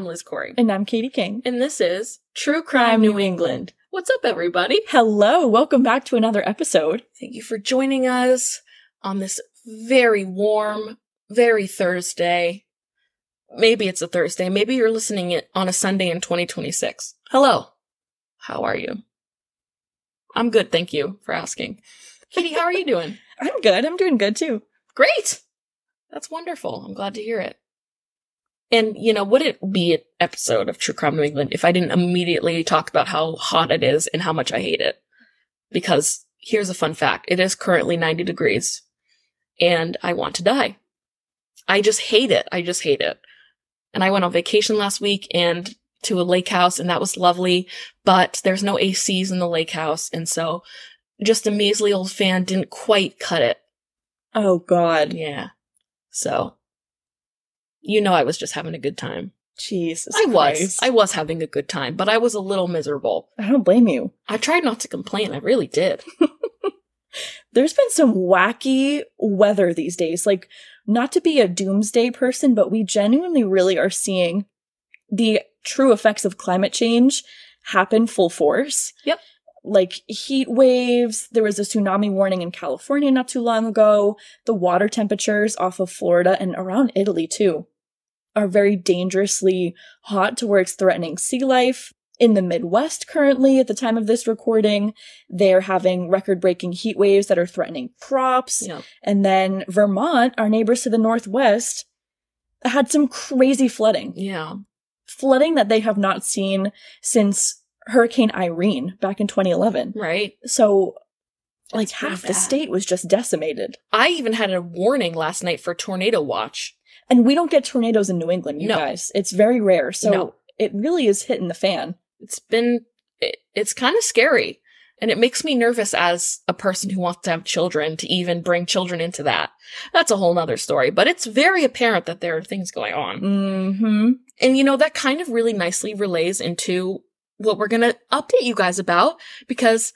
I'm Liz Corey. And I'm Katie King. And this is True Crime New England. What's up, everybody? Hello, welcome back to another episode. Thank you for joining us on this very warm, very Thursday. Maybe it's a Thursday. Maybe you're listening it on a Sunday in 2026. Hello. How are you? I'm good, thank you for asking. Katie, how are you doing? I'm good. I'm doing good too. Great. That's wonderful. I'm glad to hear it. And, you know, would it be an episode of True Crime New England if I didn't immediately talk about how hot it is and how much I hate it? Because here's a fun fact. It is currently 90 degrees and I want to die. I just hate it. I just hate it. And I went on vacation last week and to a lake house and that was lovely, but there's no ACs in the lake house. And so just a measly old fan didn't quite cut it. Oh God. Yeah. So you know I was just having a good time. Jesus. I was. I was having a good time, but I was a little miserable. I don't blame you. I tried not to complain. I really did. There's been some wacky weather these days. Like, not to be a doomsday person, but we genuinely really are seeing the true effects of climate change happen full force. Yep. Like heat waves. There was a tsunami warning in California not too long ago. The water temperatures off of Florida and around Italy too are very dangerously hot to where it's threatening sea life. In the Midwest currently, at the time of this recording, they're having record breaking heat waves that are threatening crops. Yeah. And then Vermont, our neighbors to the northwest, had some crazy flooding. Yeah. Flooding that they have not seen since Hurricane Irene back in 2011. Right. So, like, That's half the bad. state was just decimated. I even had a warning last night for tornado watch. And we don't get tornadoes in New England, you No. guys. It's very rare. So, No. it really is hitting the fan. It's been, it, it's kind of scary. And it makes me nervous as a person who wants to have children to even bring children into that. That's a whole nother story, but it's very apparent that there are things going on. Mm-hmm. And you know, that kind of really nicely relays into what we're going to update you guys about because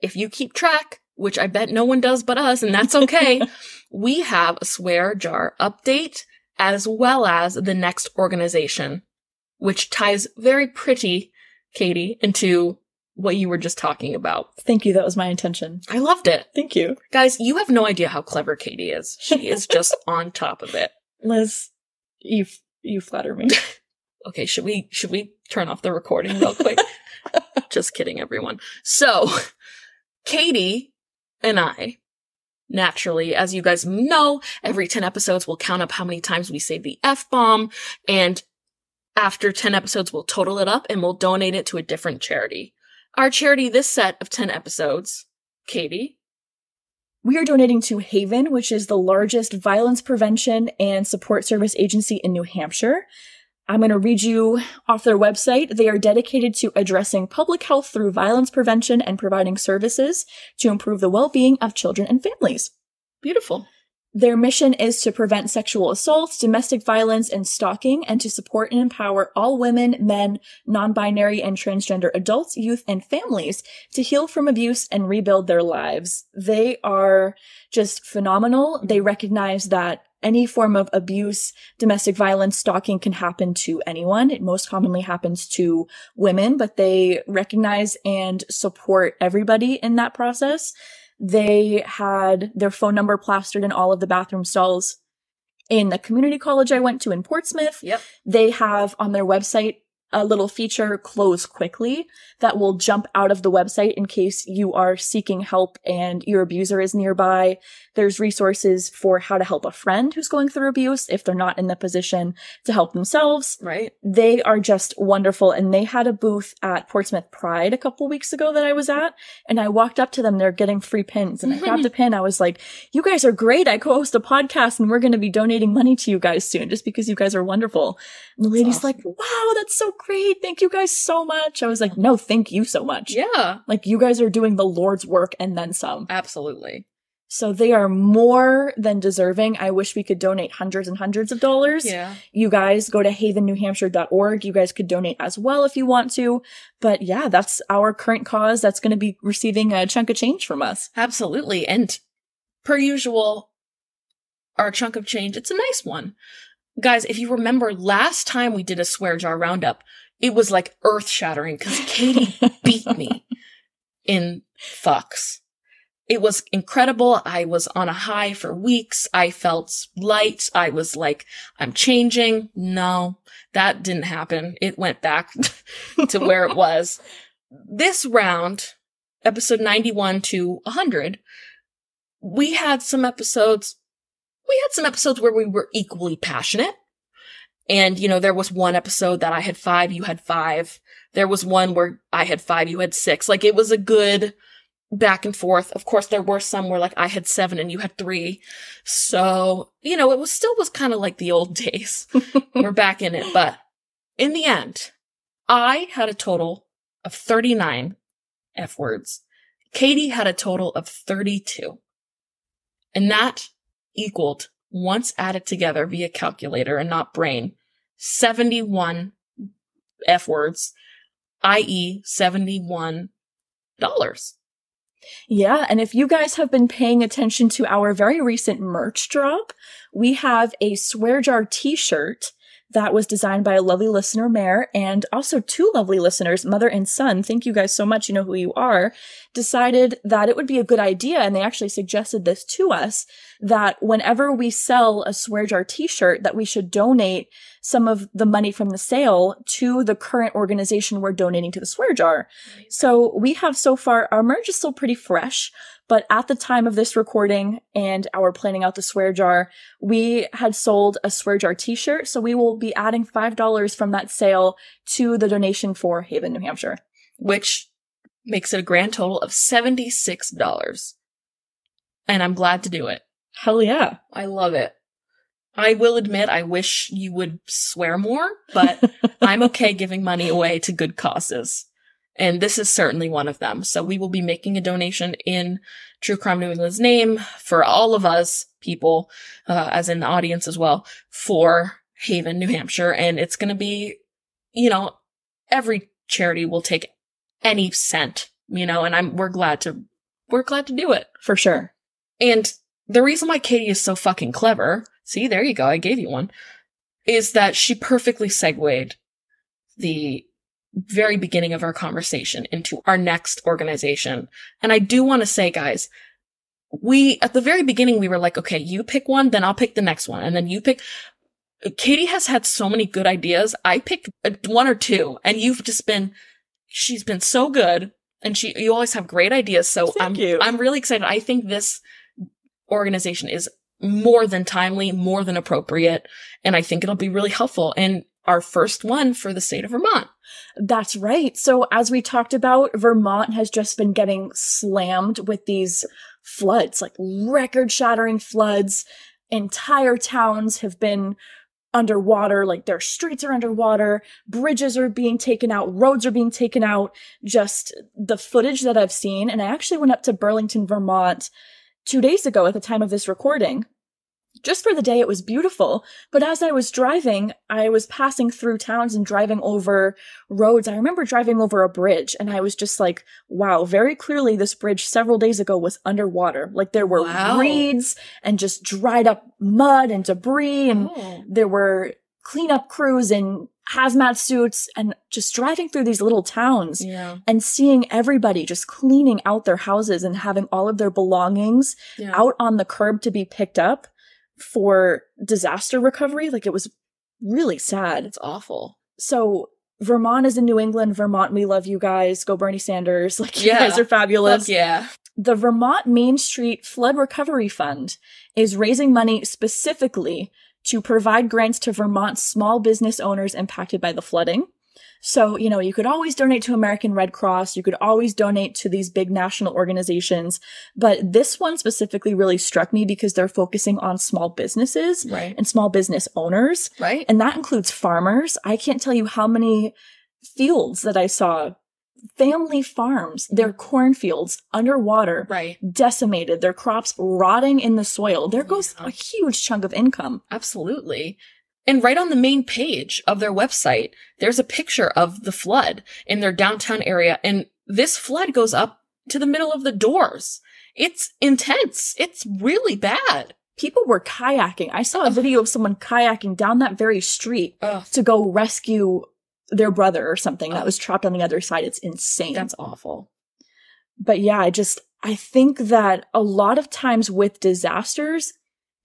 if you keep track, which I bet no one does but us, and that's okay, we have a swear jar update as well as the next organization, which ties very pretty, Katie, into what you were just talking about. Thank you. That was my intention. I loved it. Thank you. Guys, you have no idea how clever Katie is. She is just on top of it. Liz, you, f- you flatter me. Okay, should we should we turn off the recording real quick? Just kidding, everyone. So, Katie and I, naturally, as you guys know, every 10 episodes we'll count up how many times we say the F bomb, and after 10 episodes we'll total it up and we'll donate it to a different charity. Our charity this set of 10 episodes, Katie, We are donating to Haven, which is the largest violence prevention and support service agency in New Hampshire. I'm going to read you off their website. They are dedicated to addressing public health through violence prevention and providing services to improve the well-being of children and families. beautiful. Their mission is to prevent sexual assaults, domestic violence, and stalking, and to support and empower all women, men, non-binary, and transgender adults, youth, and families to heal from abuse and rebuild their lives. They are just phenomenal. They recognize that any form of abuse, domestic violence, stalking can happen to anyone. It most commonly happens to women, but they recognize and support everybody in that process. They had their phone number plastered in all of the bathroom stalls in the community college I went to in Portsmouth. Yep. They have on their website a little feature close quickly that will jump out of the website in case you are seeking help and your abuser is nearby. There's resources for how to help a friend who's going through abuse if they're not in the position to help themselves. Right? They are just wonderful. And they had a booth at Portsmouth Pride a couple weeks ago that I was at. And I walked up to them. They're getting free pins. And I grabbed a pin. I was like, you guys are great. I co-host a podcast and we're going to be donating money to you guys soon just because you guys are wonderful. And the lady's awesome. like, wow, that's so great. Thank you guys so much. I was like, no, thank you so much. Yeah. Like you guys are doing the Lord's work and then some. Absolutely. So they are more than deserving. I wish we could donate hundreds and hundreds of dollars. Yeah. You guys go to havennewhampshire.org. You guys could donate as well if you want to. But yeah, that's our current cause that's going to be receiving a chunk of change from us. Absolutely. And per usual, our chunk of change, it's a nice one. Guys, if you remember last time we did a swear jar roundup, it was like earth shattering because Katie beat me in fucks. It was incredible. I was on a high for weeks. I felt light. I was like, I'm changing. No, that didn't happen. It went back to where it was. This round, episode 91 to 100, we had some episodes, we had some episodes where we were equally passionate. And, you know, there was one episode that I had five, you had five. There was one where I had five, you had six. Like it was a good back and forth. Of course, there were some where like I had seven and you had three. So, you know, it was still was kind of like the old days. we're back in it. But in the end, I had a total of 39 F words. Katie had a total of 32. And that equaled, once added together via calculator and not brain, 71 F words, i.e. $71. Yeah, and if you guys have been paying attention to our very recent merch drop, we have a swear jar t-shirt that was designed by a lovely listener, Mare, and also two lovely listeners, mother and son. Thank you guys so much. You know who you are. Decided that it would be a good idea, and they actually suggested this to us that whenever we sell a swear jar t-shirt, that we should donate some of the money from the sale to the current organization we're donating to the swear jar. So we have so far, our merge is still pretty fresh. But at the time of this recording and our planning out the swear jar, we had sold a swear jar t-shirt. So we will be adding $5 from that sale to the donation for Haven, New Hampshire. which makes it a grand total of $76. And I'm glad to do it. Hell yeah. I love it. I will admit, I wish you would swear more, but I'm okay giving money away to good causes. And this is certainly one of them. So we will be making a donation in True Crime New England's name for all of us people, uh, as in the audience as well, for Haven, New Hampshire. And it's going to be, you know, every charity will take any cent, you know, and I'm, we're glad to, we're glad to do it. For sure. And the reason why Katie is so fucking clever, see, there you go, I gave you one, is that she perfectly segued the very beginning of our conversation into our next organization. And I do want to say, guys, we, at the very beginning, we were like, okay, you pick one, then I'll pick the next one. And then you pick, Katie has had so many good ideas. I picked uh, one or two and you've just been, she's been so good and she, you always have great ideas. So Thank I'm, you. I'm really excited. I think this organization is more than timely, more than appropriate. And I think it'll be really helpful. And our first one for the state of Vermont. That's right. So as we talked about, Vermont has just been getting slammed with these floods, like record shattering floods. Entire towns have been underwater, like their streets are underwater, bridges are being taken out, roads are being taken out. Just the footage that I've seen. And I actually went up to Burlington, Vermont two days ago at the time of this recording. Just for the day, it was beautiful. But as I was driving, I was passing through towns and driving over roads. I remember driving over a bridge and I was just like, wow, very clearly this bridge several days ago was underwater. Like there were Wow. reeds and just dried up mud and debris and Oh. there were cleanup crews in hazmat suits and just driving through these little towns Yeah. and seeing everybody just cleaning out their houses and having all of their belongings Yeah. out on the curb to be picked up for disaster recovery. Like it was really sad. It's awful. So Vermont is in New England. Vermont, we love you guys. Go Bernie Sanders. Like you Yeah. guys are fabulous. Fuck yeah. The Vermont Main Street Flood Recovery Fund is raising money specifically to provide grants to Vermont small business owners impacted by the flooding. So, you know, you could always donate to American Red Cross. You could always donate to these big national organizations. But this one specifically really struck me because they're focusing on small businesses Right. and small business owners. Right. And that includes farmers. I can't tell you how many fields that I saw. Family farms, their mm-hmm. cornfields underwater, Right. decimated, their crops rotting in the soil. There goes Yeah. a huge chunk of income. Absolutely. And right on the main page of their website, there's a picture of the flood in their downtown area. And this flood goes up to the middle of the doors. It's intense. It's really bad. people were kayaking. I saw a video of someone kayaking down that very street Ugh, to go rescue their brother or something that Oh. was trapped on the other side. It's insane. that's awful. but yeah, I just, I think that a lot of times with disasters,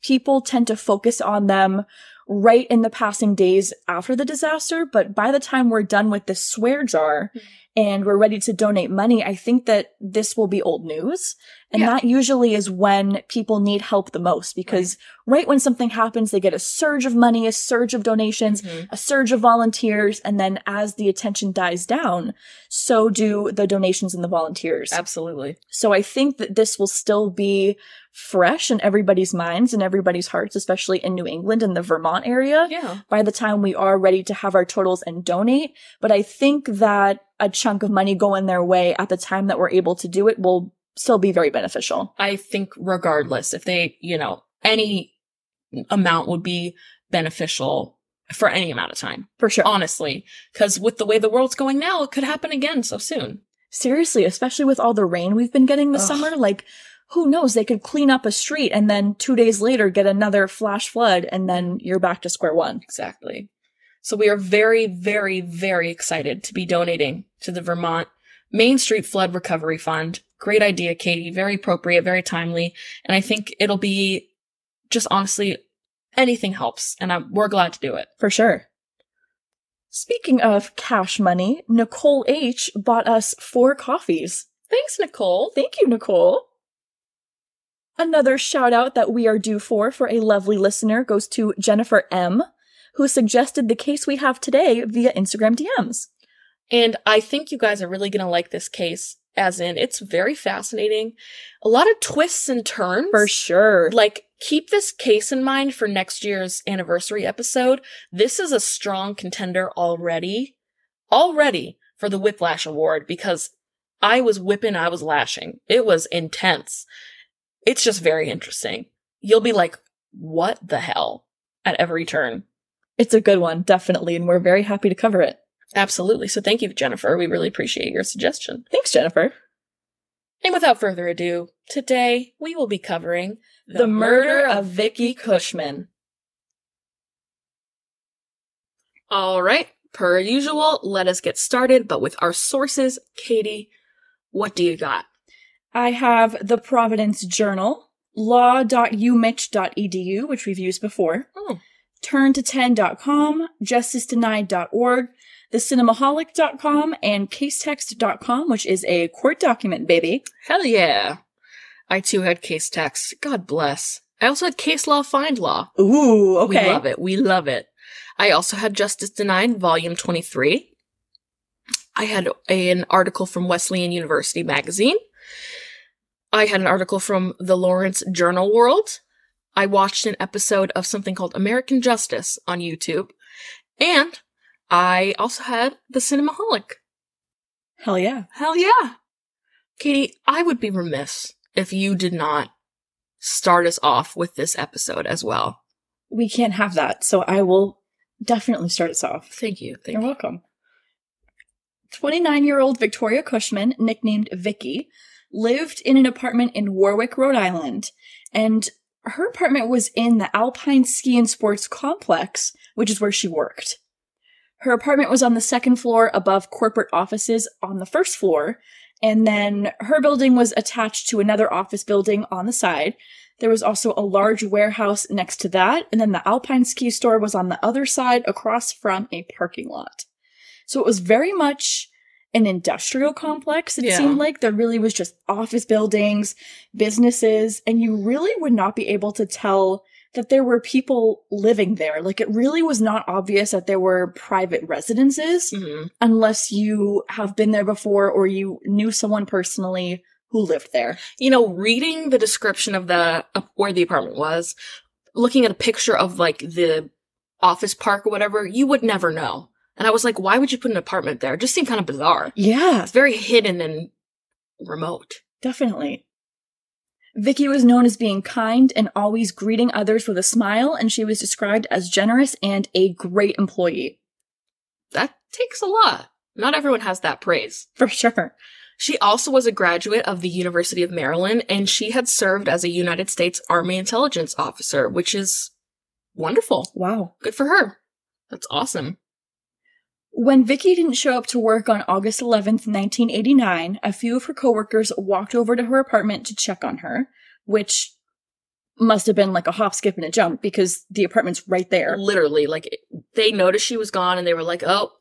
people tend to focus on them right in the passing days after the disaster. But by the time we're done with this swear jar Mhm. And we're ready to donate money, I think that this will be old news. And Yeah. that usually is when people need help the most because right when something happens, they get a surge of money, a surge of donations, Mhm. a surge of volunteers. And then as the attention dies down, so do the donations and the volunteers. Absolutely. So I think that this will still be fresh in everybody's minds and everybody's hearts, especially in New England and the Vermont area Yeah. by the time we are ready to have our totals and donate. But I think that a chunk of money going their way at the time that we're able to do it will still be very beneficial. I think regardless, if they, you know, any amount would be beneficial for any amount of time, For sure. honestly. Because with the way the world's going now, it could happen again so soon. Seriously, especially with all the rain we've been getting this Ugh. summer, like who knows? They could clean up a street and then two days later get another flash flood and then you're back to square one. Exactly. So we are very, very, very excited to be donating to the Vermont Main Street Flood Recovery Fund. Great idea, Katie. Very appropriate, very timely. And I think it'll be just honestly anything helps. And I'm, we're glad to do it. For sure. Speaking of cash money, Nicole H bought us four coffees. Thanks, Nicole. Thank you, Nicole. Another shout out that we are due for for a lovely listener goes to Jennifer M, who suggested the case we have today via Instagram DMs. And I think you guys are really going to like this case, as in it's very fascinating. A lot of twists and turns. For sure. Like, keep this case in mind for next year's anniversary episode. This is a strong contender already, already for the Whiplash Award because I was whipping, I was lashing. It was intense. It's just very interesting. You'll be like, what the hell at every turn. It's a good one, definitely, and we're very happy to cover it. Absolutely. So thank you, Jennifer. We really appreciate your suggestion. Thanks, Jennifer. And without further ado, today we will be covering The murder of Vickie Cushman. All right, per usual, let us get started, but with our sources. Katie, what do you got? I have the Providence Journal, law.umich.edu, which we've used before, Oh, turnto10.com, justicedenied.org, thecinemaholic.com, and casetext.com, which is a court document, baby. hell yeah. I too had case text. God bless. I also had case law find law. Ooh, okay. We love it. We love it. I also had Justice Denied, volume 23. I had a- an article from Wesleyan University magazine. I had an article from the Lawrence Journal World. I watched an episode of something called American Justice on YouTube. And I also had The Cinemaholic. Hell yeah. Hell yeah. Katie, I would be remiss if you did not start us off with this episode as well. We can't have that, so I will definitely start us off. Thank you. Thank You're you. welcome. 29 year old Victoria Cushman, nicknamed Vickie, lived in an apartment in Warwick, Rhode Island, and her apartment was in the Alpine Ski and Sports Complex, which is where she worked. Her apartment was on the second floor above corporate offices on the first floor, and then her building was attached to another office building on the side. There was also a large warehouse next to that, and then the Alpine ski store was on the other side across from a parking lot. So it was very much an industrial complex. It Yeah. seemed like there really was just office buildings, businesses, and you really would not be able to tell that there were people living there. Like it really was not obvious that there were private residences Mhm. unless you have been there before or you knew someone personally who lived there. You know, reading the description of the of where the apartment was, looking at a picture of like the office park or whatever, you would never know. And I was like, why would you put an apartment there? It just seemed kind of bizarre. Yeah, It's very hidden and remote. Definitely. Vickie was known as being kind and always greeting others with a smile, and she was described as generous and a great employee. That takes a lot. Not everyone has that praise. For sure. She also was a graduate of the University of Maryland and she had served as a United States Army intelligence officer, which is wonderful. Wow. Good for her. That's awesome. When Vickie didn't show up to work on August 11th, 1989, a few of her coworkers walked over to her apartment to check on her, which must have been like a hop, skip, and a jump because the apartment's right there. Literally, like they noticed she was gone and they were like, "Oh,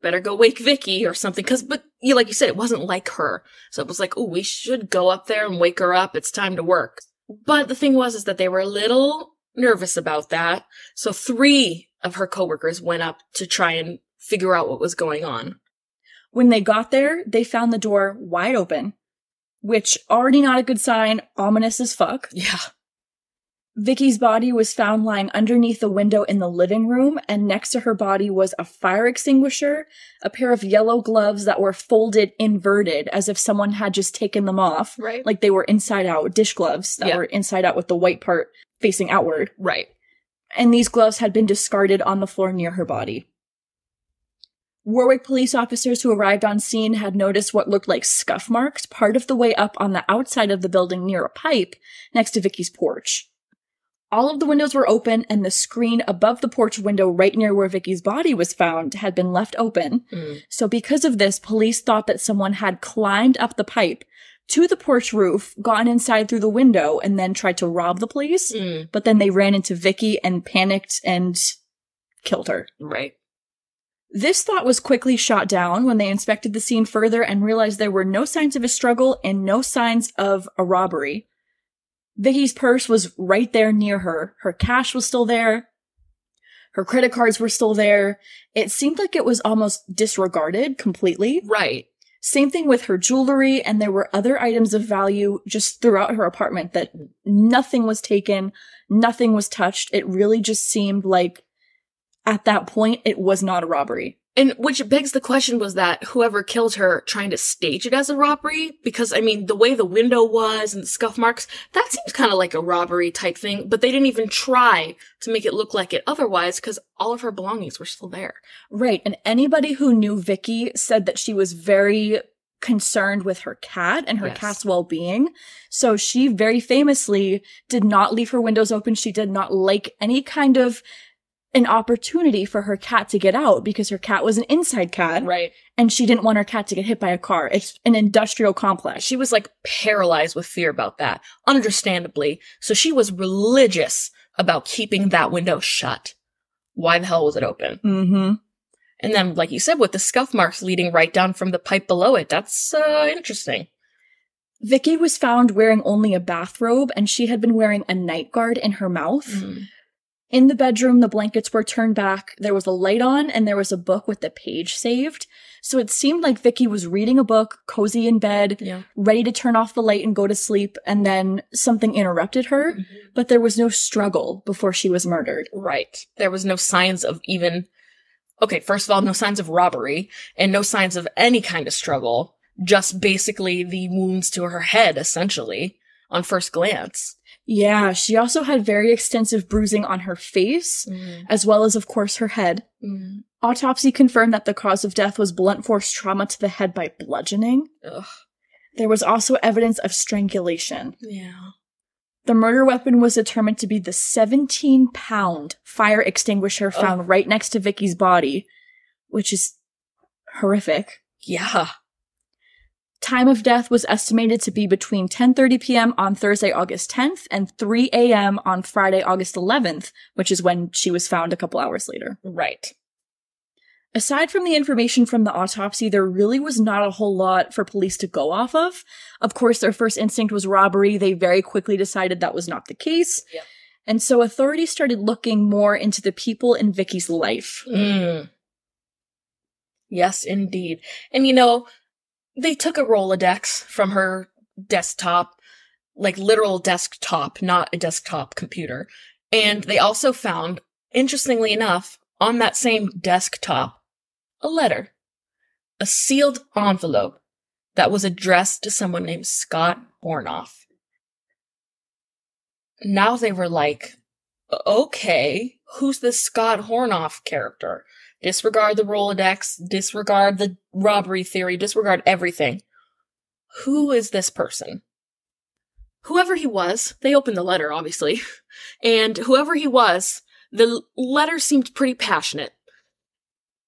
better go wake Vickie or something." Cuz but you like you said it wasn't like her. So it was like, "Oh, we should go up there and wake her up. It's time to work." But the thing was is that they were a little nervous about that. So 3 of her coworkers went up to try and figure out what was going on. When they got there, they found the door wide open, which already not a good sign, ominous as fuck. Yeah. Vickie's body was found lying underneath the window in the living room, and next to her body was a fire extinguisher, a pair of yellow gloves that were folded inverted as if someone had just taken them off. Right. Like they were inside out, dish gloves that Yeah. were inside out with the white part facing outward. Right. And these gloves had been discarded on the floor near her body. Warwick police officers who arrived on scene had noticed what looked like scuff marks part of the way up on the outside of the building near a pipe next to Vickie's porch. All of the windows were open and the screen above the porch window right near where Vickie's body was found had been left open. Mm. So because of this, police thought that someone had climbed up the pipe to the porch roof, gotten inside through the window, and then tried to rob the police. Mm. But then they ran into Vickie and panicked and killed her. Right. This thought was quickly shot down when they inspected the scene further and realized there were no signs of a struggle and no signs of a robbery. Vickie's purse was right there near her. Her cash was still there. Her credit cards were still there. It seemed like it was almost disregarded completely. Right. Same thing with her jewelry, and there were other items of value just throughout her apartment that nothing was taken, nothing was touched. It really just seemed like at that point it was not a robbery. And which begs the question was that whoever killed her trying to stage it as a robbery? Because I mean, the way the window was and the scuff marks, that seems kind of like a robbery type thing, but they didn't even try to make it look like it otherwise because all of her belongings were still there. Right, and anybody who knew Vickie said that she was very concerned with her cat and her Yes. cat's well-being. So she very famously did not leave her windows open. She did not like any kind of an opportunity for her cat to get out because her cat was an inside cat Right. and she didn't want her cat to get hit by a car. It's an industrial complex. She was like paralyzed with fear about that, understandably. So she was religious about keeping that window shut. Why the hell was it open? Mm-hmm. And then, like you said, with the scuff marks leading right down from the pipe below it, that's uh, interesting. Vickie was found wearing only a bathrobe and she had been wearing a night guard in her mouth. Mm. In the bedroom, the blankets were turned back, there was a light on, and there was a book with the page saved. So it seemed like Vickie was reading a book, cozy in bed, Yeah. ready to turn off the light and go to sleep, and then something interrupted her, mm-hmm. but there was no struggle before she was murdered. Right. There was no signs of even, okay, first of all, no signs of robbery and no signs of any kind of struggle. Just basically the wounds to her head, essentially, on first glance. Yeah, she also had very extensive bruising on her face, as well as, of course, her head. Mm. Autopsy confirmed that the cause of death was blunt force trauma to the head by bludgeoning. Ugh. There was also evidence of strangulation. Yeah. The murder weapon was determined to be the 17 pound fire extinguisher found right next to Vickie's body, which is horrific. Yeah. Time of death was estimated to be between 10:30 p.m. on Thursday, August 10th and 3 a.m. on Friday, August 11th, which is when she was found a couple hours later. Right. Aside from the information from the autopsy, there really was not a whole lot for police to go off of. Of course, their first instinct was robbery. They very quickly decided that was not the case. Yep. And so authorities started looking more into the people in Vickie's life. Mm. Yes, indeed. And you know, they took a Rolodex from her desktop, like literal desktop, not a desktop computer. And they also found, interestingly enough, on that same desktop, a letter, a sealed envelope that was addressed to someone named Scott Hornoff. Now they were like, okay, who's this Scott Hornoff character? Disregard the Rolodex, disregard the robbery theory, disregard everything. who is this person? Whoever he was, they opened the letter, obviously, and whoever he was, the letter seemed pretty passionate.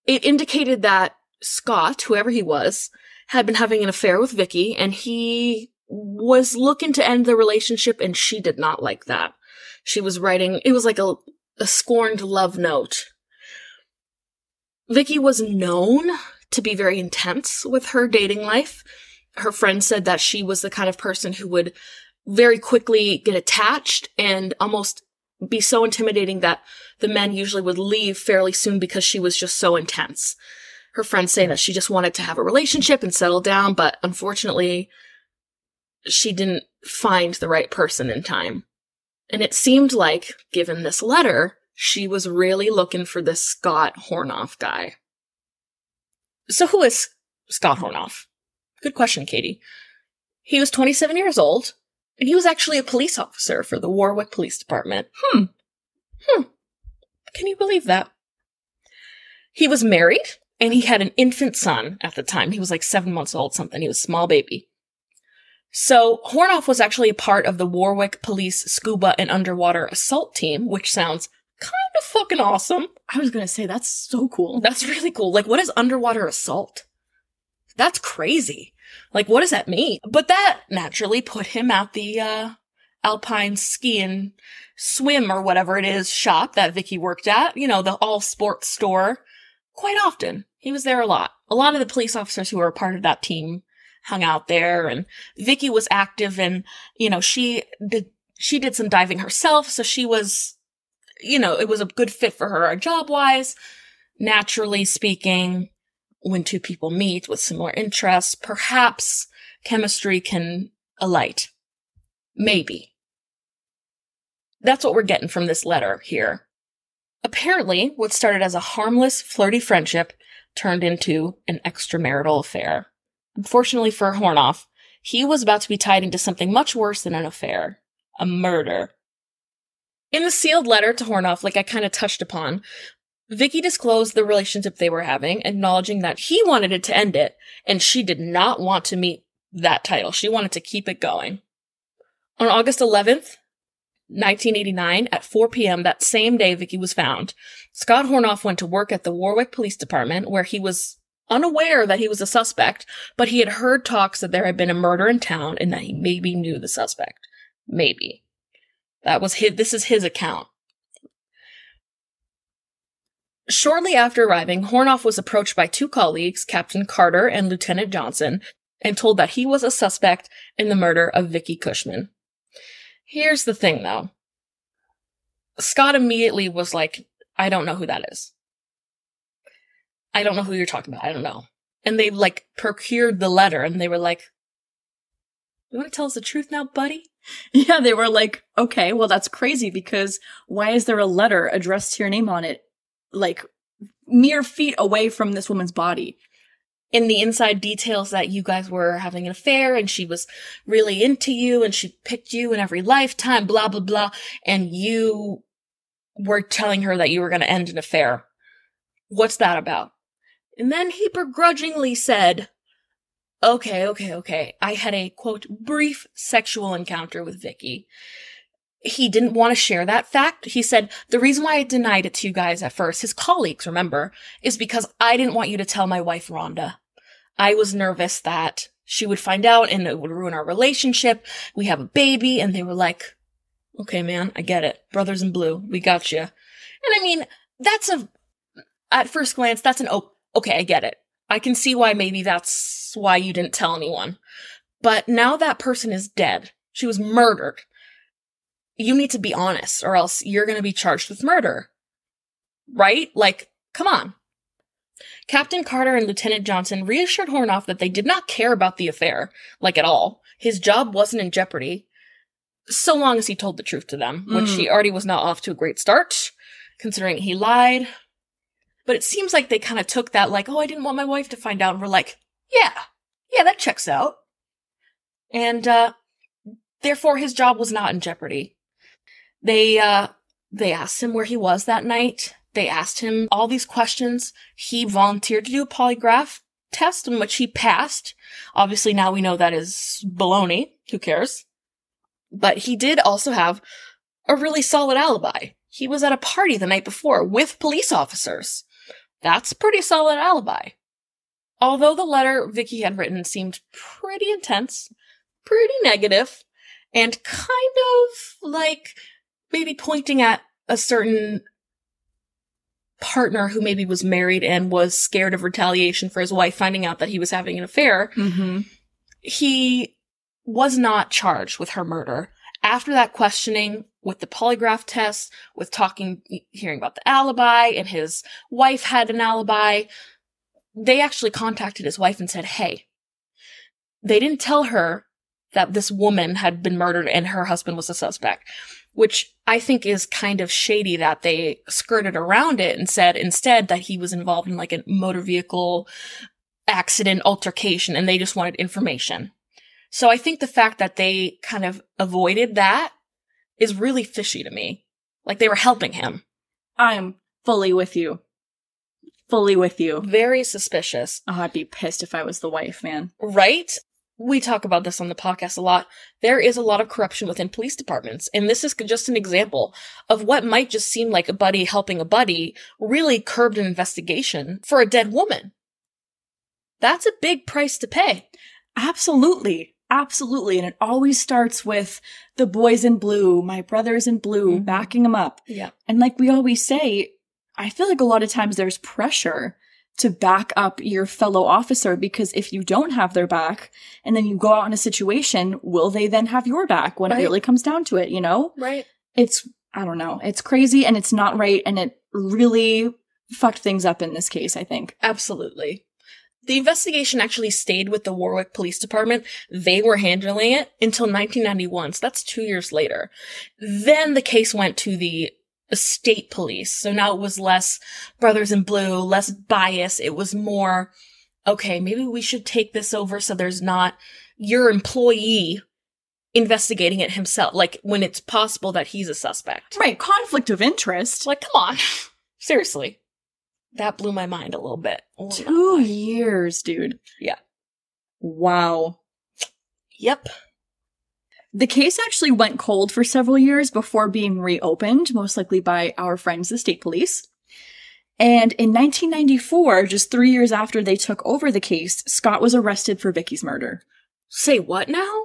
It indicated that Scott, whoever he was, had been having an affair with Vickie, and he was looking to end the relationship, and she did not like that. She was writing, it was like a, a scorned love note. Vickie was known to be very intense with her dating life. Her friend said that she was the kind of person who would very quickly get attached and almost be so intimidating that the men usually would leave fairly soon because she was just so intense. Her friends say that she just wanted to have a relationship and settle down, but unfortunately, she didn't find the right person in time. And it seemed like, given this letter, she was really looking for this Scott Hornoff guy. So who is Scott Hornoff? Good question, Katie. He was 27 years old, and he was actually a police officer for the Warwick Police Department. Hmm. Hmm. Can you believe that? He was married, and he had an infant son at the time. He was like seven months old, something. He was a small baby. So Hornoff was actually a part of the Warwick Police Scuba and Underwater Assault Team, which sounds kind of fucking awesome. I was gonna say that's so cool. That's really cool. Like, what is underwater assault? That's crazy. Like, what does that mean? But that naturally put him at the uh, alpine ski and swim or whatever it is shop that Vickie worked at. You know, the all sports store. Quite often, he was there a lot. A lot of the police officers who were a part of that team hung out there, and Vicky was active, and you know, she did she did some diving herself, so she was you know, it was a good fit for her job wise. Naturally speaking, when two people meet with similar interests, perhaps chemistry can alight. Maybe. That's what we're getting from this letter here. Apparently, what started as a harmless, flirty friendship turned into an extramarital affair. Unfortunately for Hornoff, he was about to be tied into something much worse than an affair a murder. In the sealed letter to Hornoff, like I kind of touched upon, Vickie disclosed the relationship they were having, acknowledging that he wanted it to end it, and she did not want to meet that title. She wanted to keep it going. On August 11th, 1989, at 4 p.m., that same day Vickie was found, Scott Hornoff went to work at the Warwick Police Department, where he was unaware that he was a suspect, but he had heard talks that there had been a murder in town and that he maybe knew the suspect. Maybe. That was his, this is his account. Shortly after arriving, Hornoff was approached by two colleagues, Captain Carter and Lieutenant Johnson, and told that he was a suspect in the murder of Vickie Cushman. Here's the thing though. Scott immediately was like, I don't know who that is. I don't know who you're talking about. I don't know. And they like procured the letter and they were like, You want to tell us the truth now, buddy? Yeah, they were like, okay, well, that's crazy because why is there a letter addressed to your name on it, like mere feet away from this woman's body? in the inside details that you guys were having an affair and she was really into you and she picked you in every lifetime, blah, blah, blah. And you were telling her that you were going to end an affair. What's that about? And then he begrudgingly said, okay, okay, okay. I had a quote, brief sexual encounter with Vickie. He didn't want to share that fact. He said, the reason why I denied it to you guys at first, his colleagues, remember, is because I didn't want you to tell my wife, Rhonda. I was nervous that she would find out and it would ruin our relationship. We have a baby. And they were like, okay, man, I get it. Brothers in blue. We got you. And I mean, that's a, at first glance, that's an, oh, okay, I get it. I can see why maybe that's why you didn't tell anyone. But now that person is dead. She was murdered. You need to be honest or else you're going to be charged with murder. Right? Like, come on. Captain Carter and Lieutenant Johnson reassured Hornoff that they did not care about the affair, like at all. His job wasn't in jeopardy, so long as he told the truth to them, which Mm. he already was not off to a great start, considering he lied. But it seems like they kind of took that, like, oh, I didn't want my wife to find out, and we're like, yeah, yeah, that checks out. And, uh, therefore his job was not in jeopardy. They, uh, they asked him where he was that night. They asked him all these questions. He volunteered to do a polygraph. test in which he passed. Obviously, now we know that is baloney. Who cares? But he did also have a really solid alibi. He was at a party the night before with police officers. That's a pretty solid alibi. Although the letter Vickie had written seemed pretty intense, pretty negative, and kind of like maybe pointing at a certain partner who maybe was married and was scared of retaliation for his wife finding out that he was having an affair, Mm-hmm. he was not charged with her murder. After that questioning with the polygraph test, with talking, hearing about the alibi and his wife had an alibi, they actually contacted his wife and said, Hey, they didn't tell her that this woman had been murdered and her husband was a suspect, which I think is kind of shady that they skirted around it and said instead that he was involved in like a motor vehicle accident altercation and they just wanted information. So I think the fact that they kind of avoided that is really fishy to me. Like they were helping him. I'm fully with you. Fully with you. Very suspicious. Oh, I'd be pissed if I was the wife, man. Right? We talk about this on the podcast a lot. There is a lot of corruption within police departments. And this is just an example of what might just seem like a buddy helping a buddy really curbed an investigation for a dead woman. That's a big price to pay. Absolutely. Absolutely. And it always starts with the boys in blue, my brothers in blue, Mhm. backing them up. Yeah. And like we always say, I feel like a lot of times there's pressure to back up your fellow officer because if you don't have their back and then you go out in a situation, will they then have your back when Right. it really comes down to it, you know? Right. It's, I don't know, it's crazy and it's not right and it really fucked things up in this case, I think. Absolutely. The investigation actually stayed with the Warwick Police Department. They were handling it until 1991, so that's two years later. Then the case went to the state police. So now it was less brothers in blue, less bias. It was more, okay, maybe we should take this over so there's not your employee investigating it himself. Like when it's possible that he's a suspect. Right, conflict of interest. Like, come on. Seriously. That blew my mind a little bit. Two years, dude. Yeah. Wow. Yep. The case actually went cold for several years before being reopened, most likely by our friends, the state police. And in 1994, just three years after they took over the case, Scott was arrested for Vicky's murder. Say what now?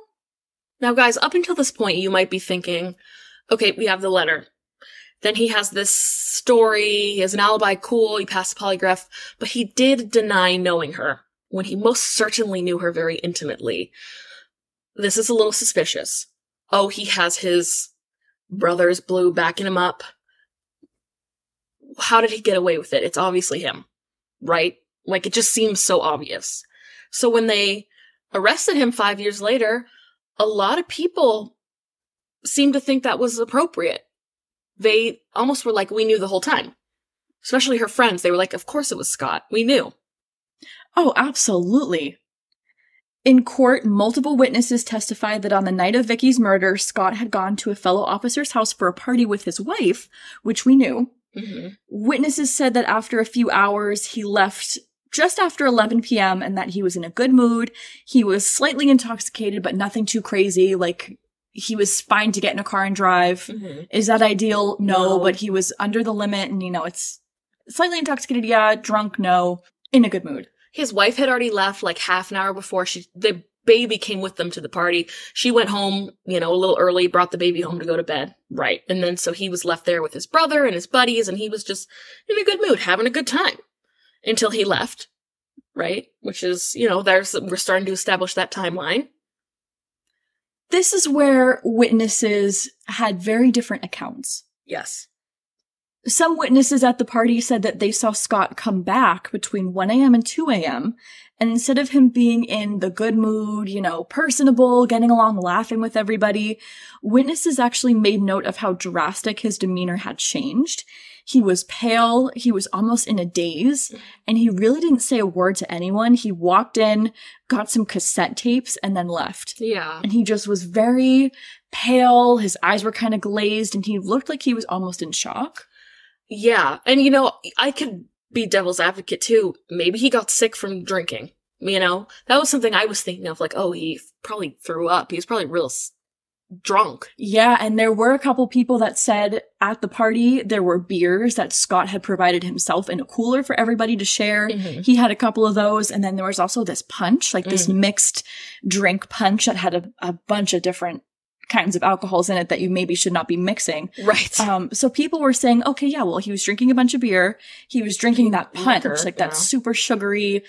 Now, guys, up until this point, you might be thinking, okay, we have the letter. Then he has this story, he has an alibi, cool, he passed the polygraph, but he did deny knowing her when he most certainly knew her very intimately. This is a little suspicious. Oh, he has his brother's blue backing him up. How did he get away with it? It's obviously him, right? Like, it just seems so obvious. So when they arrested him five years later, a lot of people seemed to think that was appropriate. They almost were like, we knew the whole time. Especially her friends. They were like, of course it was Scott. We knew. Oh, absolutely. In court, multiple witnesses testified that on the night of Vickie's murder, Scott had gone to a fellow officer's house for a party with his wife, which we knew. Mm-hmm. Witnesses said that after a few hours, he left just after 11 p.m. and that he was in a good mood. He was slightly intoxicated, but nothing too crazy. Like, he was fine to get in a car and drive. Mm-hmm. Is that ideal? No, No. but he was under the limit and, you know, it's slightly intoxicated. Yeah. Drunk. No. In a good mood. His wife had already left like half an hour before she, the baby came with them to the party. She went home, you know, a little early, brought the baby home to go to bed. Right. And then so he was left there with his brother and his buddies and he was just in a good mood, having a good time until he left. Right. Which is, you know, there's, we're starting to establish that timeline. This is where witnesses had very different accounts. Yes. Some witnesses at the party said that they saw Scott come back between 1 a.m. and 2 a.m. And instead of him being in the good mood, you know, personable, getting along, laughing with everybody, witnesses actually made note of how drastic his demeanor had changed. He was pale, he was almost in a daze, and he really didn't say a word to anyone. He walked in, got some cassette tapes, and then left. Yeah. And he just was very pale, his eyes were kind of glazed, and he looked like he was almost in shock. Yeah. And you know, I could be devil's advocate too. Maybe he got sick from drinking. You know, that was something I was thinking of. Like, oh, he probably threw up. He was probably real drunk. Yeah, and there were a couple people that said at the party there were beers that Scott had provided himself in a cooler for everybody to share. Mhm. He had a couple of those, and then there was also this punch, like this Mm. mixed drink punch that had a, a bunch of different kinds of alcohols in it that you maybe should not be mixing. Right. Um, so people were saying, okay, yeah, well, he was drinking a bunch of beer. He was drinking that punch, Liquor, like yeah. that super sugary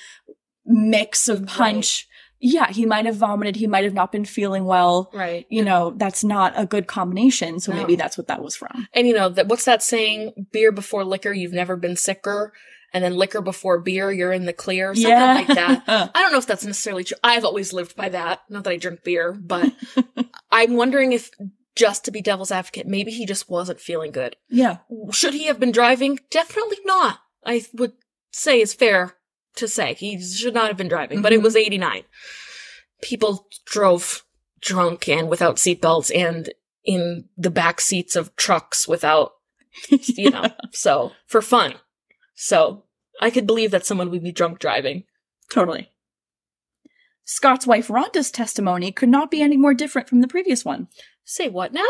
mix of Right. Yeah, he might have vomited. He might have not been feeling well. right. You know, that's not a good combination. So No. maybe that's what that was from. And you know, that what's that saying? Beer before liquor, you've never been sicker. And then liquor before beer, you're in the clear. Something like that. I don't know if that's necessarily true. I've always lived by that. Not that I drink beer, but I'm wondering if just to be devil's advocate, maybe he just wasn't feeling good. yeah. Should he have been driving? Definitely not. I would say is fair to say. He should not have been driving, but it Mhm. was 89. People drove drunk and without seatbelts and in the back seats of trucks without, you know, so for fun. So I could believe that someone would be drunk driving. Totally. Scott's wife Rhonda's testimony could not be any more different from the previous one. Say what now?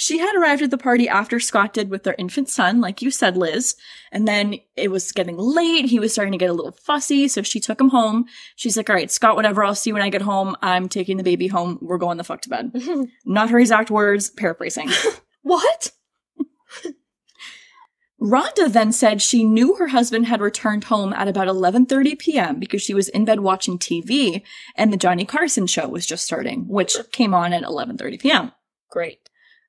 She had arrived at the party after Scott did with their infant son, like you said, Liz. And then it was getting late. He was starting to get a little fussy. So she took him home. She's like, all right, Scott, whatever. I'll see you when I get home. I'm taking the baby home. We're going the fuck to bed. Not her exact words, paraphrasing. what? Rhonda then said she knew her husband had returned home at about 11:30 p.m. because she was in bed watching TV and the Johnny Carson show was just starting, which came on at 11:30 p.m. Great.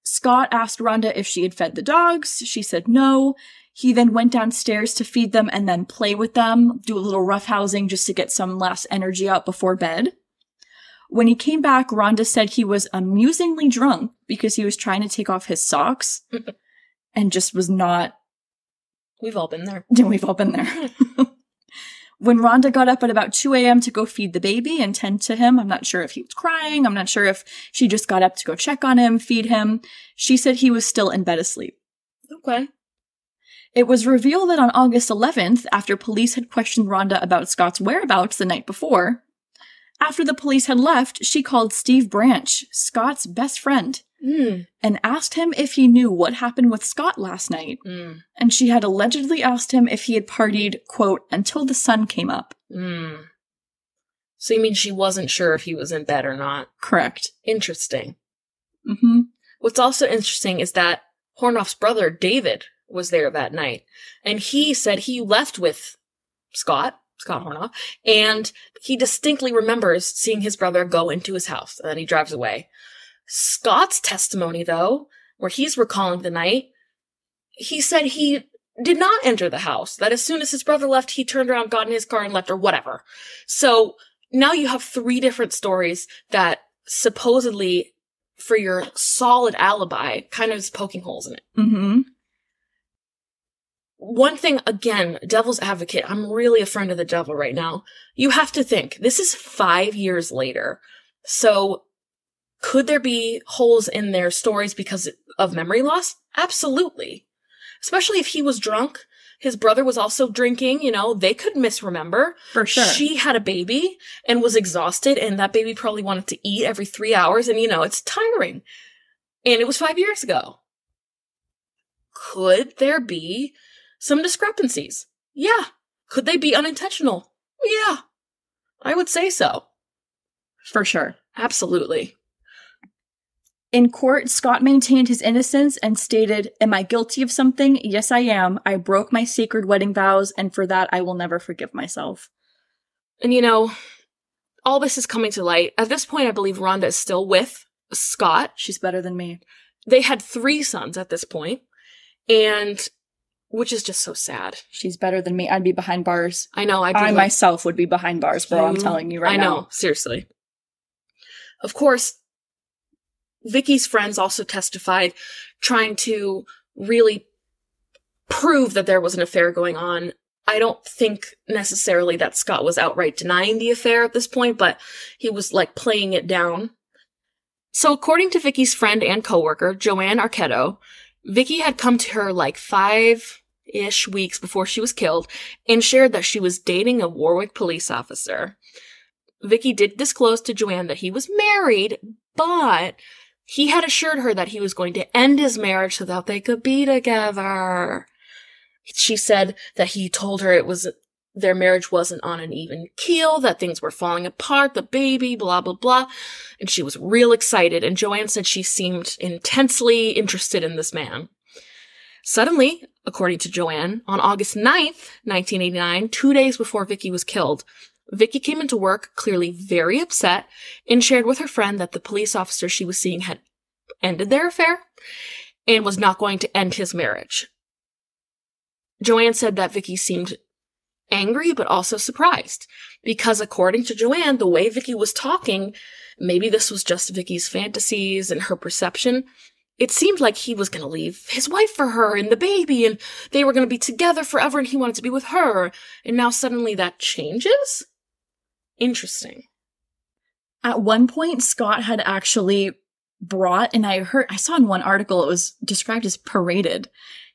Scott asked Rhonda if she had fed the dogs. She said no. He then went downstairs to feed them and then play with them, do a little roughhousing just to get some last energy out before bed. When he came back, Rhonda said he was amusingly drunk because he was trying to take off his socks and just was not We've all been there. We've all been there. when Rhonda got up at about 2 a.m. to go feed the baby and tend to him, I'm not sure if he was crying. I'm not sure if she just got up to go check on him, feed him. She said he was still in bed asleep. Okay. It was revealed that on August 11th, after police had questioned Rhonda about Scott's whereabouts the night before, after the police had left, she called Steve Branch, Scott's best friend, Mm. and asked him if he knew what happened with Scott last night. Mm. And she had allegedly asked him if he had partied, quote, until the sun came up. Mm. So you mean she wasn't sure if he was in bed or not? Correct. Interesting. Mm-hmm. What's also interesting is that Hornoff's brother, David, was there that night. And he said he left with Scott, Scott Hornoff, and he distinctly remembers seeing his brother go into his house and then he drives away. Scott's testimony, though, where he's recalling the night, he said he did not enter the house. That as soon as his brother left, he turned around, got in his car, and left, or whatever. So now you have three different stories that supposedly, for your solid alibi, kind of is poking holes in it. Mm-hmm. One thing, again, devil's advocate, I'm really a friend of the devil right now. You have to think, this is five years later. So could there be holes in their stories because of memory loss? Absolutely. Especially if he was drunk. His brother was also drinking, you know, they could misremember. For sure. She had a baby and was exhausted, and that baby probably wanted to eat every three hours, and you know, it's tiring. And it was five years ago. Could there be some discrepancies? Yeah. Could they be unintentional? Yeah. I would say so. For sure. Absolutely. In court, Scott maintained his innocence and stated, Am I guilty of something? Yes, I am. I broke my sacred wedding vows, and for that I will never forgive myself. And you know, all this is coming to light. At this point, I believe Rhonda is still with Scott. She's better than me. They had three sons at this point, and which is just so sad. She's better than me. I'd be behind bars. I know. I'd be I like- myself would be behind bars, bro. I'm telling you right now. I now. know, seriously. Of course, Vickie's friends also testified trying to really prove that there was an affair going on. I don't think necessarily that Scott was outright denying the affair at this point, but he was like playing it down. So according to Vickie's friend and coworker, Joanne Arquetto, Vickie had come to her like five ish weeks before she was killed and shared that she was dating a Warwick police officer. Vickie did disclose to Joanne that he was married, but he had assured her that he was going to end his marriage so that they could be together. She said that he told her it was their marriage wasn't on an even keel, that things were falling apart, the baby, blah, blah, blah. And she was real excited. And Joanne said she seemed intensely interested in this man. Suddenly, according to Joanne, on August 9th, 1989, two days before Vickie was killed, Vickie came into work clearly very upset and shared with her friend that the police officer she was seeing had ended their affair and was not going to end his marriage. Joanne said that Vickie seemed angry but also surprised because according to Joanne, the way Vickie was talking, maybe this was just Vickie's fantasies and her perception. It seemed like he was going to leave his wife for her and the baby and they were going to be together forever and he wanted to be with her. And now suddenly that changes? Interesting. At one point, Scott had actually brought, and I heard, I saw in one article it was described as paraded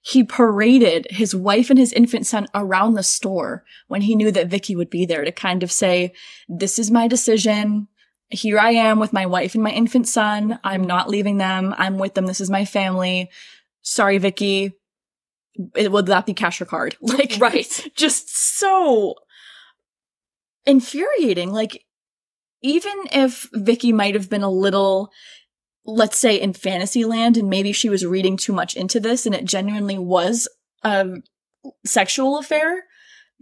he paraded his wife and his infant son around the store when he knew that Vickie would be there to kind of say, this is my decision. Here I am with my wife and my infant son. I'm not leaving them. I'm with them. This is my family. Sorry, Vickie. It, would that be cash or card? Like, right. Just so infuriating. Like, even if Vickie might have been a little let's say in fantasy land and maybe she was reading too much into this and it genuinely was a sexual affair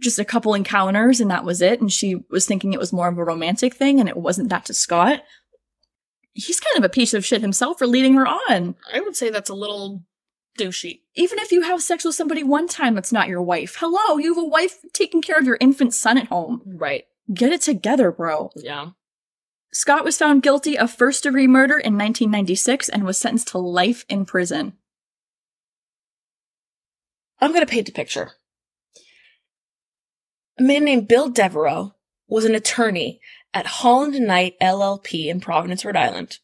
just a couple encounters and that was it and she was thinking it was more of a romantic thing and it wasn't that to scott he's kind of a piece of shit himself for leading her on. I would say that's a little douchey. Even if you have sex with somebody one time that's not your wife hello you have a wife taking care of your infant son at home. Right get it together bro yeah Scott was found guilty of first degree murder in 1996 and was sentenced to life in prison. I'm going to paint a picture. A man named Bill Devereaux was an attorney at Holland Knight LLP in Providence, Rhode Island.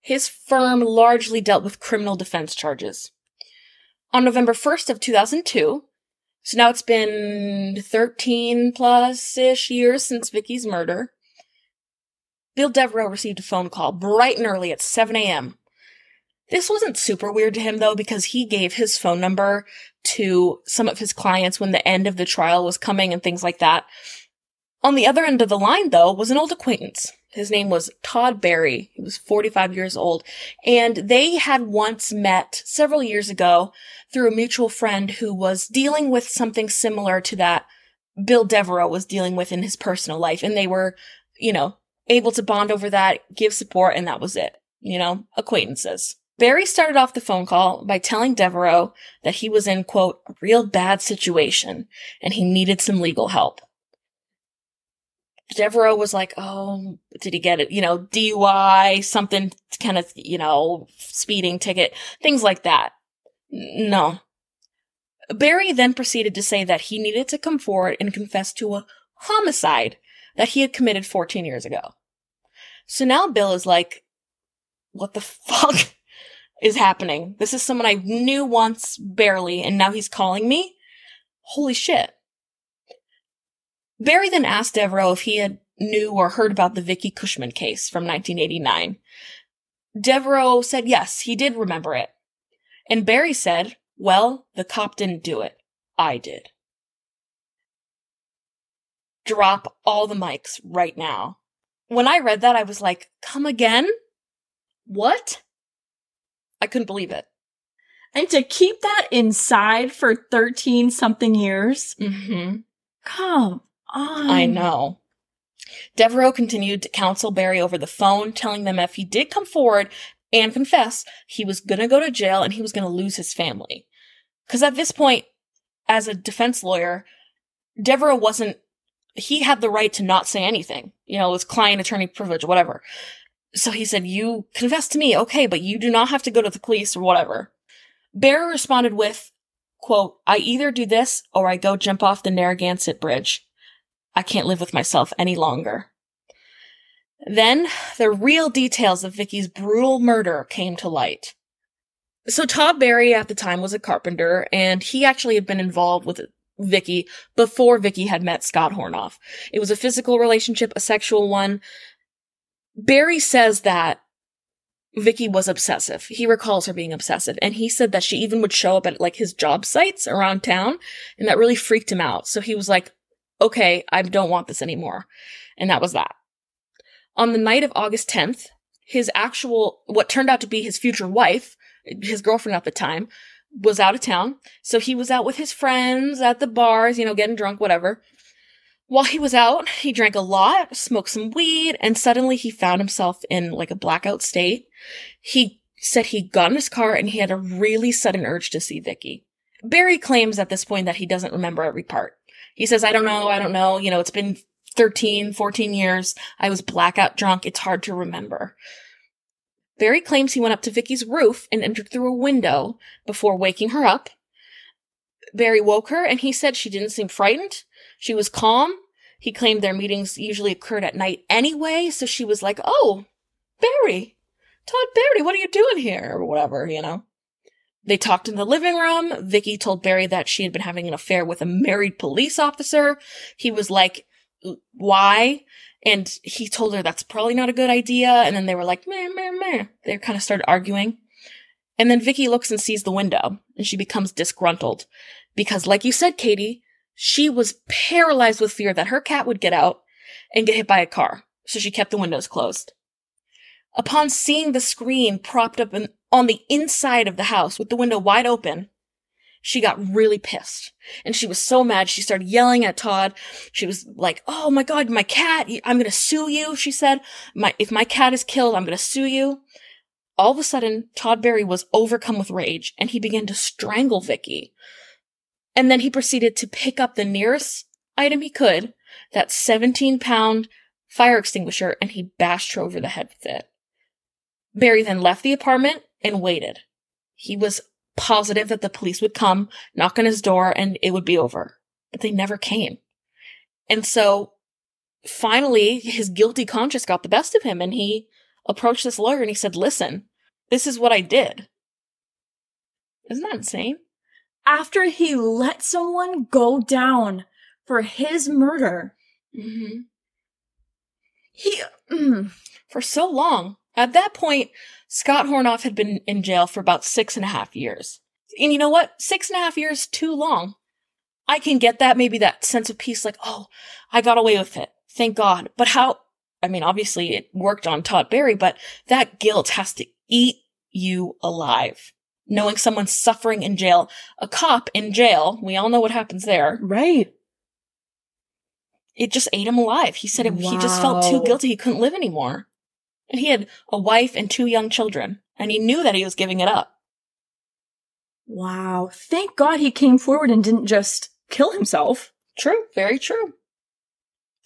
His firm largely dealt with criminal defense charges. On November 1st of 2002, so now it's been 13 plus ish years since Vickie's murder, Bill Devereaux received a phone call bright and early at 7 a.m. This wasn't super weird to him though, because he gave his phone number to some of his clients when the end of the trial was coming and things like that. On the other end of the line though was an old acquaintance. His name was Todd Barry. He was 45 years old. And they had once met several years ago through a mutual friend who was dealing with something similar to that Bill Devereaux was dealing with in his personal life. And they were, you know, able to bond over that, give support, and that was it. You know, acquaintances. Barry started off the phone call by telling Devereaux that he was in, quote, a real bad situation and he needed some legal help. Devereaux was like, oh, did he get it? You know, DUI, something kind of, you know, speeding ticket, things like that. No. Barry then proceeded to say that he needed to come forward and confess to a homicide that he had committed 14 years ago. So now Bill is like, what the fuck is happening? This is someone I knew once barely, and now he's calling me? Holy shit. Barry then asked Devereaux if he had knew or heard about the Vickie Cushman case from 1989. Devereaux said yes, he did remember it. And Barry said, well, the cop didn't do it. I did drop all the mics right now. When I read that, I was like, come again? What? I couldn't believe it. And to keep that inside for 13 something years? Mm-hmm. Come on. I know. Devereaux continued to counsel Barry over the phone, telling them if he did come forward and confess, he was gonna go to jail and he was gonna lose his family. Cause at this point, as a defense lawyer, Devereaux wasn't he had the right to not say anything. You know, it was client attorney privilege, whatever. So he said, you confess to me, okay, but you do not have to go to the police or whatever. Barry responded with, quote, I either do this or I go jump off the Narragansett Bridge. I can't live with myself any longer. Then the real details of Vickie's brutal murder came to light. So Todd Barry at the time was a carpenter and he actually had been involved with Vickie before Vickie had met Scott Hornoff. It was a physical relationship, a sexual one. Barry says that Vickie was obsessive. He recalls her being obsessive and he said that she even would show up at like his job sites around town and that really freaked him out. So he was like, okay, I don't want this anymore. And that was that. On the night of August 10th, his actual, what turned out to be his future wife, his girlfriend at the time, was out of town. So he was out with his friends at the bars, you know, getting drunk, whatever. While he was out, he drank a lot, smoked some weed, and suddenly he found himself in like a blackout state. He said he got in his car and he had a really sudden urge to see Vickie. Barry claims at this point that he doesn't remember every part. He says, I don't know, I don't know, you know, it's been 13, 14 years. I was blackout drunk. It's hard to remember. Barry claims he went up to Vickie's roof and entered through a window before waking her up. Barry woke her and he said she didn't seem frightened. She was calm. He claimed their meetings usually occurred at night anyway, so she was like, Oh, Barry, Todd Barry, what are you doing here? Or whatever, you know. They talked in the living room. Vickie told Barry that she had been having an affair with a married police officer. He was like, why? And he told her that's probably not a good idea. And then they were like, meh, meh, meh. They kind of started arguing. And then Vickie looks and sees the window and she becomes disgruntled because like you said, Katie, she was paralyzed with fear that her cat would get out and get hit by a car. So she kept the windows closed. Upon seeing the screen propped up in, on the inside of the house with the window wide open, she got really pissed. And she was so mad. She started yelling at Todd. She was like, Oh my God, my cat, I'm going to sue you. She said, my, if my cat is killed, I'm going to sue you. All of a sudden, Todd Barry was overcome with rage and he began to strangle Vickie. And then he proceeded to pick up the nearest item he could, that 17 pound fire extinguisher, and he bashed her over the head with it. Barry then left the apartment and waited. He was positive that the police would come, knock on his door, and it would be over. But they never came. And so finally, his guilty conscience got the best of him, and he approached this lawyer and he said, Listen, this is what I did. Isn't that insane? After he let someone go down for his murder, Mm-hmm. he. Mm, For so long. At that point, Scott Hornoff had been in jail for about six and a half years. And you know what? Six and a half years too long. I can get that, maybe that sense of peace, like, oh, I got away with it. Thank God. But how, I mean, obviously it worked on Todd Barry, but that guilt has to eat you alive. Knowing someone's suffering in jail, a cop in jail, we all know what happens there. right. It just ate him alive. He said it, he just felt too guilty. He couldn't live anymore. And he had a wife and two young children, and he knew that he was giving it up. Wow. Thank God he came forward and didn't just kill himself. True. Very true.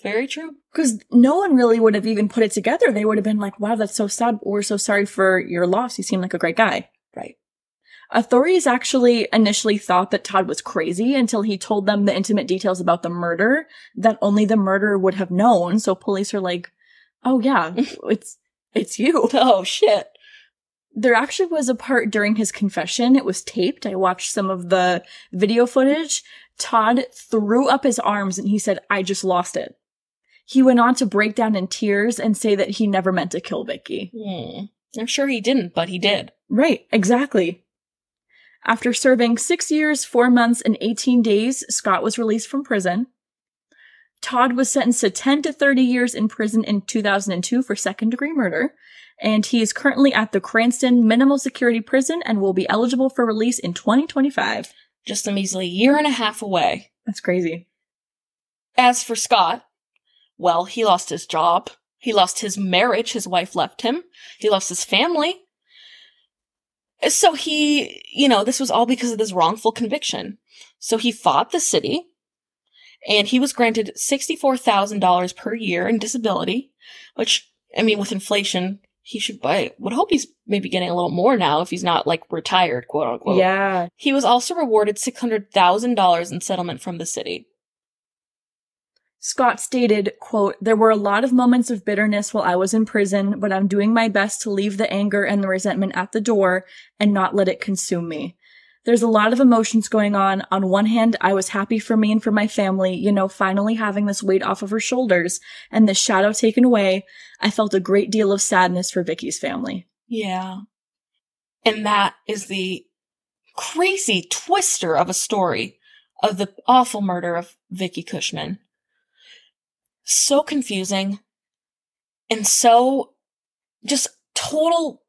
Very true. Because no one really would have even put it together. They would have been like, wow, that's so sad. We're so sorry for your loss. You seem like a great guy. Right. Authorities actually initially thought that Todd was crazy until he told them the intimate details about the murder that only the murderer would have known. So police are like, oh yeah, it's, it's you. Oh, shit. There actually was a part during his confession. It was taped. I watched some of the video footage. Todd threw up his arms and he said, I just lost it. He went on to break down in tears and say that he never meant to kill Vickie. Hmm. I'm sure he didn't, but he did. Right, exactly. After serving six years, four months, and 18 days, Scott was released from prison. Todd was sentenced to 10 to 30 years in prison in 2002 for second degree murder, and he is currently at the Cranston Minimal Security Prison and will be eligible for release in 2025. Just a measly year and a half away. That's crazy. As for Scott, well, he lost his job. He lost his marriage. His wife left him. He lost his family. So he, you know, this was all because of this wrongful conviction. So he fought the city and he was granted $64,000 per year in disability, which, I mean, with inflation, he should buy, would hope he's maybe getting a little more now if he's not like retired, quote unquote. Yeah. He was also rewarded $600,000 in settlement from the city. Scott stated, quote, There were a lot of moments of bitterness while I was in prison, but I'm doing my best to leave the anger and the resentment at the door and not let it consume me. There's a lot of emotions going on. On one hand, I was happy for me and for my family, you know, finally having this weight off of her shoulders and this shadow taken away. I felt a great deal of sadness for Vickie's family. Yeah. And that is the crazy twister of a story of the awful murder of Vickie Cushman. So confusing and so just total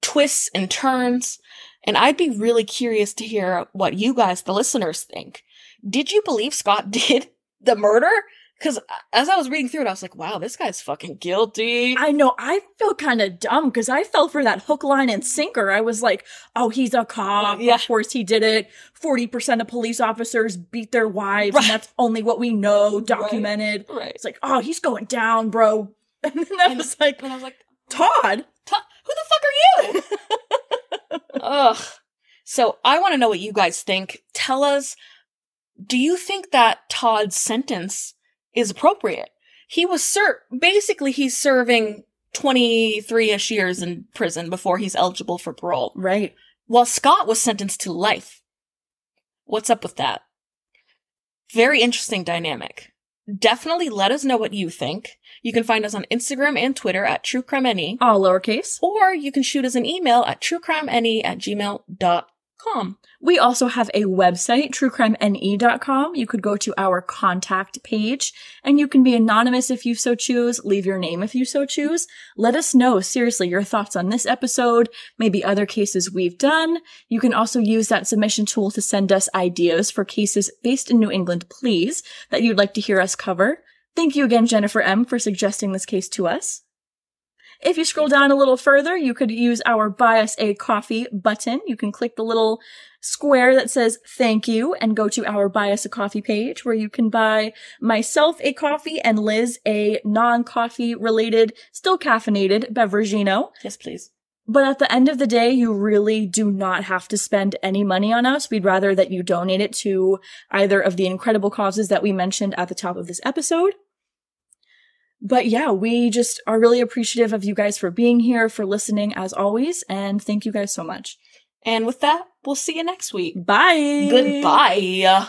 twists and turns. And I'd be really curious to hear what you guys, the listeners, think. Did you believe Scott did the murder? Because as I was reading through it, I was like, wow, this guy's fucking guilty. I know, I feel kind of dumb because I fell for that hook, line, and sinker. I was like, oh, he's a cop. Yeah. Of course he did it. 40% of police officers beat their wives, Right. and that's only what we know, documented. Right. It's like, oh, he's going down, bro. And then I was like, And I was like, Todd? "Ta- who the fuck are you? Ugh. So I want to know what you guys think. Tell us, do you think that Todd's sentence is appropriate? He was ser- basically he's serving 23ish years in prison before he's eligible for parole. Right. While Scott was sentenced to life. What's up with that? Very interesting dynamic. Definitely let us know what you think. You can find us on Instagram and Twitter at TrueCrimeNE, All lowercase. or you can shoot us an email at truecrimene at gmail.com. We also have a website, truecrimene.com. You could go to our contact page and you can be anonymous if you so choose, leave your name if you so choose. Let us know, seriously, your thoughts on this episode, maybe other cases we've done. You can also use that submission tool to send us ideas for cases based in New England, please, that you'd like to hear us cover. Thank you again, Jennifer M., for suggesting this case to us. If you scroll down a little further, you could use our buy us a coffee button. You can click the little square that says thank you and go to our buy us a coffee page where you can buy myself a coffee and Liz a non-coffee related, still caffeinated beverageino. Yes, please. But at the end of the day, you really do not have to spend any money on us. We'd rather that you donate it to either of the incredible causes that we mentioned at the top of this episode. But yeah, we just are really appreciative of you guys for being here, for listening as always, and thank you guys so much. And with that, we'll see you next week. Bye. Goodbye.